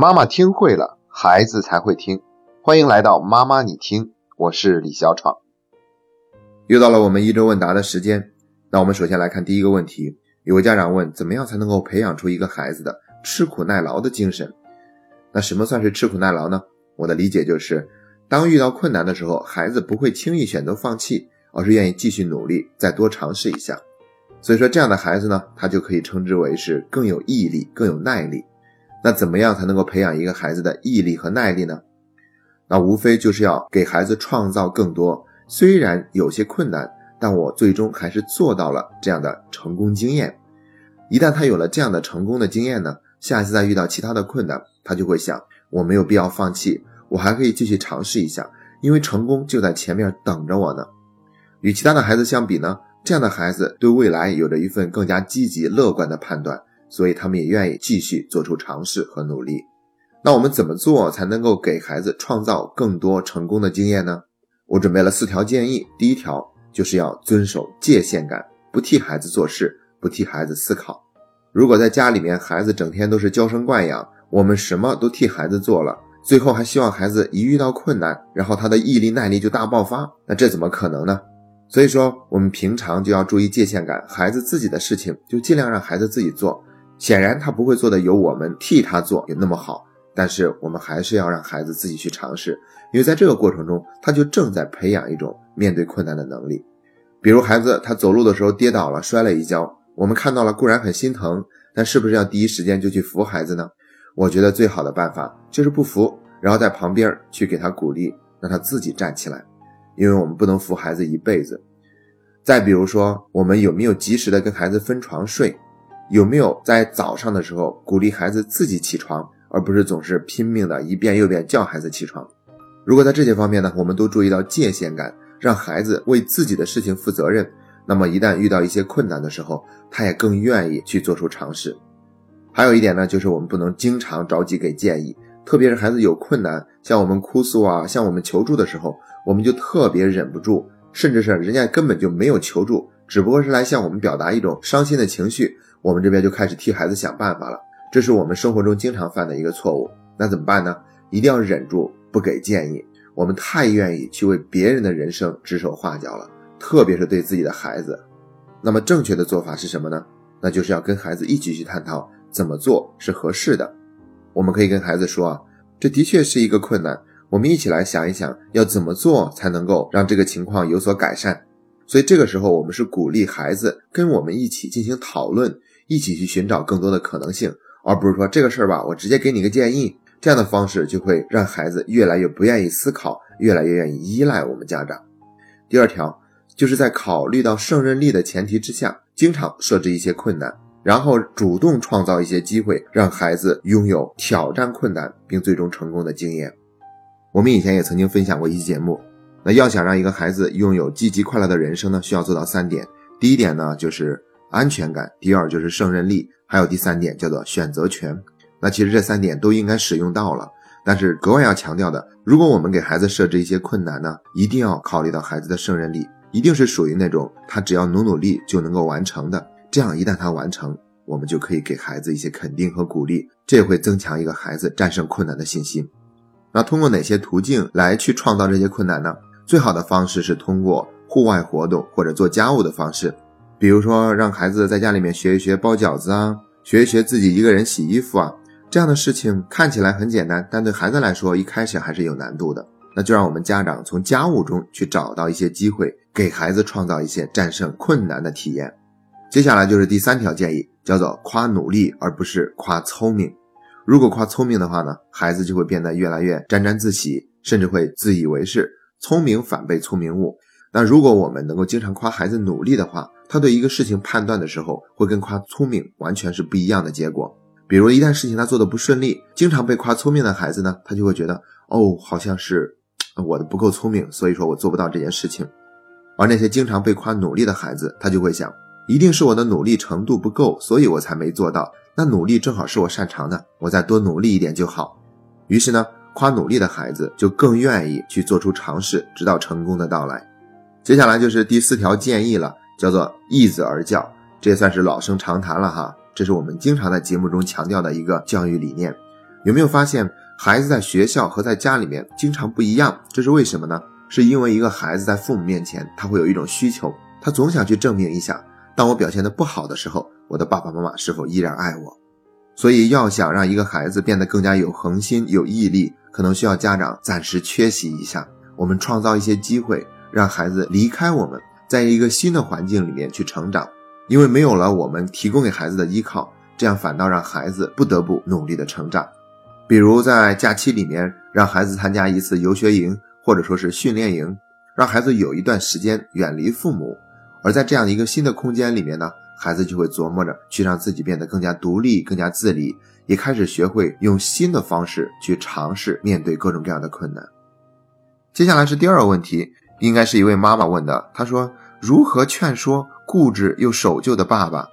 妈妈听会了，孩子才会听。欢迎来到妈妈你听，我是李小闯。又到了我们一周问答的时间，那我们首先来看第一个问题。有个家长问，怎么样才能够培养出一个孩子的吃苦耐劳的精神？那什么算是吃苦耐劳呢？我的理解就是，当遇到困难的时候，孩子不会轻易选择放弃，而是愿意继续努力，再多尝试一下。所以说，这样的孩子呢，他就可以称之为是更有毅力、更有耐力。那怎么样才能够培养一个孩子的毅力和耐力呢？那无非就是要给孩子创造更多，虽然有些困难，但我最终还是做到了这样的成功经验。一旦他有了这样的成功的经验呢，下次再遇到其他的困难，他就会想：我没有必要放弃，我还可以继续尝试一下，因为成功就在前面等着我呢。与其他的孩子相比呢，这样的孩子对未来有着一份更加积极乐观的判断，所以他们也愿意继续做出尝试和努力。那我们怎么做才能够给孩子创造更多成功的经验呢？我准备了四条建议。第一条就是要遵守界限感，不替孩子做事，不替孩子思考。如果在家里面孩子整天都是娇生惯养，我们什么都替孩子做了，最后还希望孩子一遇到困难，然后他的毅力耐力就大爆发，那这怎么可能呢？所以说，我们平常就要注意界限感，孩子自己的事情就尽量让孩子自己做。显然他不会做的有我们替他做有那么好。但是我们还是要让孩子自己去尝试，因为在这个过程中，他就正在培养一种面对困难的能力。比如孩子他走路的时候跌倒了，摔了一跤，我们看到了固然很心疼，但是不是要第一时间就去扶孩子呢？我觉得最好的办法就是不扶，然后在旁边去给他鼓励，让他自己站起来。因为我们不能扶孩子一辈子。再比如说，我们有没有及时的跟孩子分床睡？有没有在早上的时候鼓励孩子自己起床？而不是总是拼命的一遍又一遍叫孩子起床。如果在这些方面呢，我们都注意到界限感，让孩子为自己的事情负责任，那么一旦遇到一些困难的时候，他也更愿意去做出尝试。还有一点呢，就是我们不能经常着急给建议，特别是孩子有困难向我们哭诉啊，向我们求助的时候，我们就特别忍不住，甚至是人家根本就没有求助，只不过是来向我们表达一种伤心的情绪，我们这边就开始替孩子想办法了。这是我们生活中经常犯的一个错误，那怎么办呢？一定要忍住不给建议。我们太愿意去为别人的人生指手画脚了，特别是对自己的孩子。那么正确的做法是什么呢？那就是要跟孩子一起去探讨怎么做是合适的。我们可以跟孩子说啊，这的确是一个困难，我们一起来想一想，要怎么做才能够让这个情况有所改善。所以这个时候，我们是鼓励孩子跟我们一起进行讨论，一起去寻找更多的可能性。而不是说这个事儿吧，我直接给你个建议，这样的方式就会让孩子越来越不愿意思考，越来越愿意依赖我们家长。第二条，就是在考虑到胜任力的前提之下，经常设置一些困难，然后主动创造一些机会，让孩子拥有挑战困难并最终成功的经验。我们以前也曾经分享过一期节目，那要想让一个孩子拥有积极快乐的人生呢，需要做到三点。第一点呢，就是安全感；第二就是胜任力。还有第三点叫做选择权，那其实这三点都应该使用到了，但是格外要强调的，如果我们给孩子设置一些困难呢，一定要考虑到孩子的胜任力，一定是属于那种他只要努努力就能够完成的，这样一旦他完成，我们就可以给孩子一些肯定和鼓励，这会增强一个孩子战胜困难的信心。那通过哪些途径来去创造这些困难呢？最好的方式是通过户外活动或者做家务的方式。比如说，让孩子在家里面学一学包饺子啊，学一学自己一个人洗衣服啊，这样的事情看起来很简单，但对孩子来说一开始还是有难度的。那就让我们家长从家务中去找到一些机会，给孩子创造一些战胜困难的体验。接下来就是第三条建议，叫做夸努力而不是夸聪明。如果夸聪明的话呢，孩子就会变得越来越沾沾自喜，甚至会自以为是，聪明反被聪明误。那如果我们能够经常夸孩子努力的话，他对一个事情判断的时候，会跟夸聪明完全是不一样的结果。比如一旦事情他做的不顺利，经常被夸聪明的孩子呢，他就会觉得哦，好像是我的不够聪明，所以说我做不到这件事情。而那些经常被夸努力的孩子，他就会想，一定是我的努力程度不够，所以我才没做到。那努力正好是我擅长的，我再多努力一点就好。于是呢，夸努力的孩子就更愿意去做出尝试，直到成功的到来。接下来就是第四条建议了，叫做易子而教，这也算是老生常谈了哈。这是我们经常在节目中强调的一个教育理念。有没有发现孩子在学校和在家里面经常不一样？这是为什么呢？是因为一个孩子在父母面前，他会有一种需求，他总想去证明一下，当我表现的不好的时候，我的爸爸妈妈是否依然爱我？所以要想让一个孩子变得更加有恒心、有毅力，可能需要家长暂时缺席一下，我们创造一些机会，让孩子离开我们，在一个新的环境里面去成长。因为没有了我们提供给孩子的依靠，这样反倒让孩子不得不努力的成长。比如在假期里面，让孩子参加一次游学营。或者说是训练营，让孩子有一段时间远离父母，而在这样的一个新的空间里面呢，孩子就会琢磨着去让自己变得更加独立、更加自理，也开始学会用新的方式去尝试面对各种各样的困难。接下来是第二个问题，应该是一位妈妈问的，她说：“如何劝说固执又守旧的爸爸？”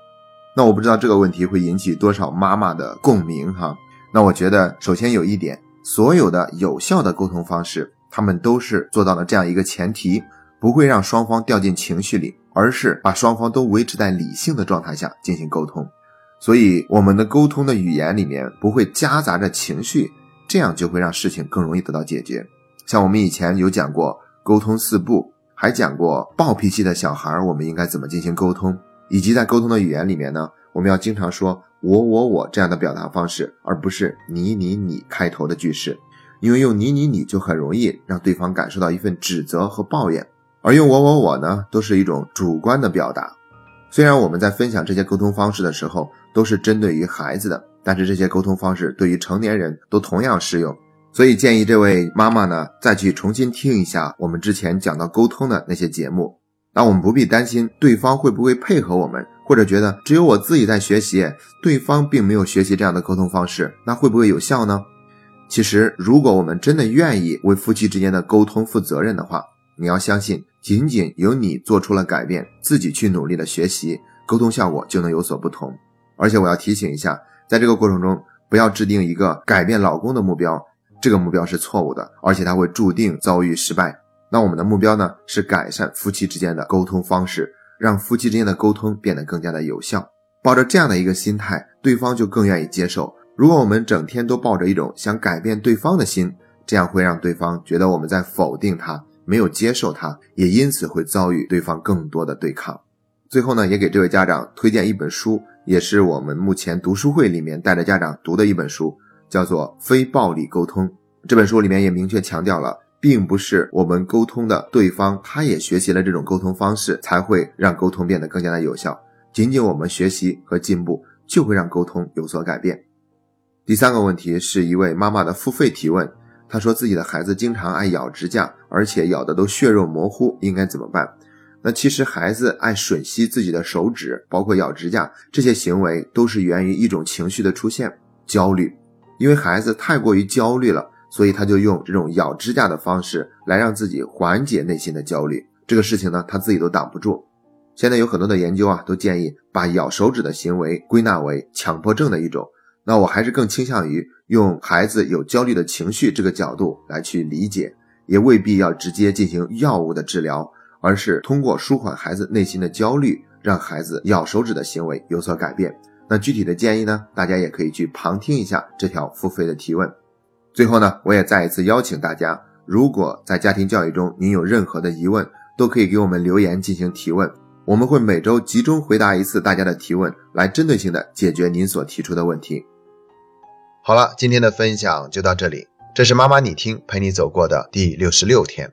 那我不知道这个问题会引起多少妈妈的共鸣哈。那我觉得首先有一点，所有的有效的沟通方式。他们都是做到了这样一个前提，不会让双方掉进情绪里，而是把双方都维持在理性的状态下进行沟通。所以，我们的沟通的语言里面不会夹杂着情绪，这样就会让事情更容易得到解决。像我们以前有讲过沟通四步，还讲过暴脾气的小孩我们应该怎么进行沟通，以及在沟通的语言里面呢，我们要经常说我我我这样的表达方式，而不是你你你开头的句式。因为用你你你就很容易让对方感受到一份指责和抱怨，而用我我我呢，都是一种主观的表达。虽然我们在分享这些沟通方式的时候都是针对于孩子的，但是这些沟通方式对于成年人都同样适用。所以建议这位妈妈呢，再去重新听一下我们之前讲到沟通的那些节目。那我们不必担心对方会不会配合我们，或者觉得只有我自己在学习，对方并没有学习这样的沟通方式，那会不会有效呢？其实，如果我们真的愿意为夫妻之间的沟通负责任的话，你要相信，仅仅由你做出了改变，自己去努力的学习，沟通效果就能有所不同。而且我要提醒一下，在这个过程中，不要制定一个改变老公的目标，这个目标是错误的，而且它会注定遭遇失败。那我们的目标呢，是改善夫妻之间的沟通方式，让夫妻之间的沟通变得更加的有效。抱着这样的一个心态，对方就更愿意接受。如果我们整天都抱着一种想改变对方的心，这样会让对方觉得我们在否定他，没有接受他，也因此会遭遇对方更多的对抗。最后呢，也给这位家长推荐一本书，也是我们目前读书会里面带着家长读的一本书，叫做《非暴力沟通》。这本书里面也明确强调了，并不是我们沟通的对方他也学习了这种沟通方式，才会让沟通变得更加的有效。仅仅我们学习和进步，就会让沟通有所改变。第三个问题是一位妈妈的付费提问，她说自己的孩子经常爱咬指甲，而且咬的都血肉模糊，应该怎么办？那其实孩子爱吮吸自己的手指，包括咬指甲这些行为，都是源于一种情绪的出现——焦虑。因为孩子太过于焦虑了，所以他就用这种咬指甲的方式来让自己缓解内心的焦虑。这个事情呢，他自己都挡不住。现在有很多的研究啊，都建议把咬手指的行为归纳为强迫症的一种。那我还是更倾向于用孩子有焦虑的情绪这个角度来去理解，也未必要直接进行药物的治疗，而是通过舒缓孩子内心的焦虑，让孩子咬手指的行为有所改变。那具体的建议呢，大家也可以去旁听一下这条付费的提问。最后呢，我也再一次邀请大家，如果在家庭教育中您有任何的疑问，都可以给我们留言进行提问。我们会每周集中回答一次大家的提问，来针对性的解决您所提出的问题。好了，今天的分享就到这里。这是妈妈你听陪你走过的第六十六天。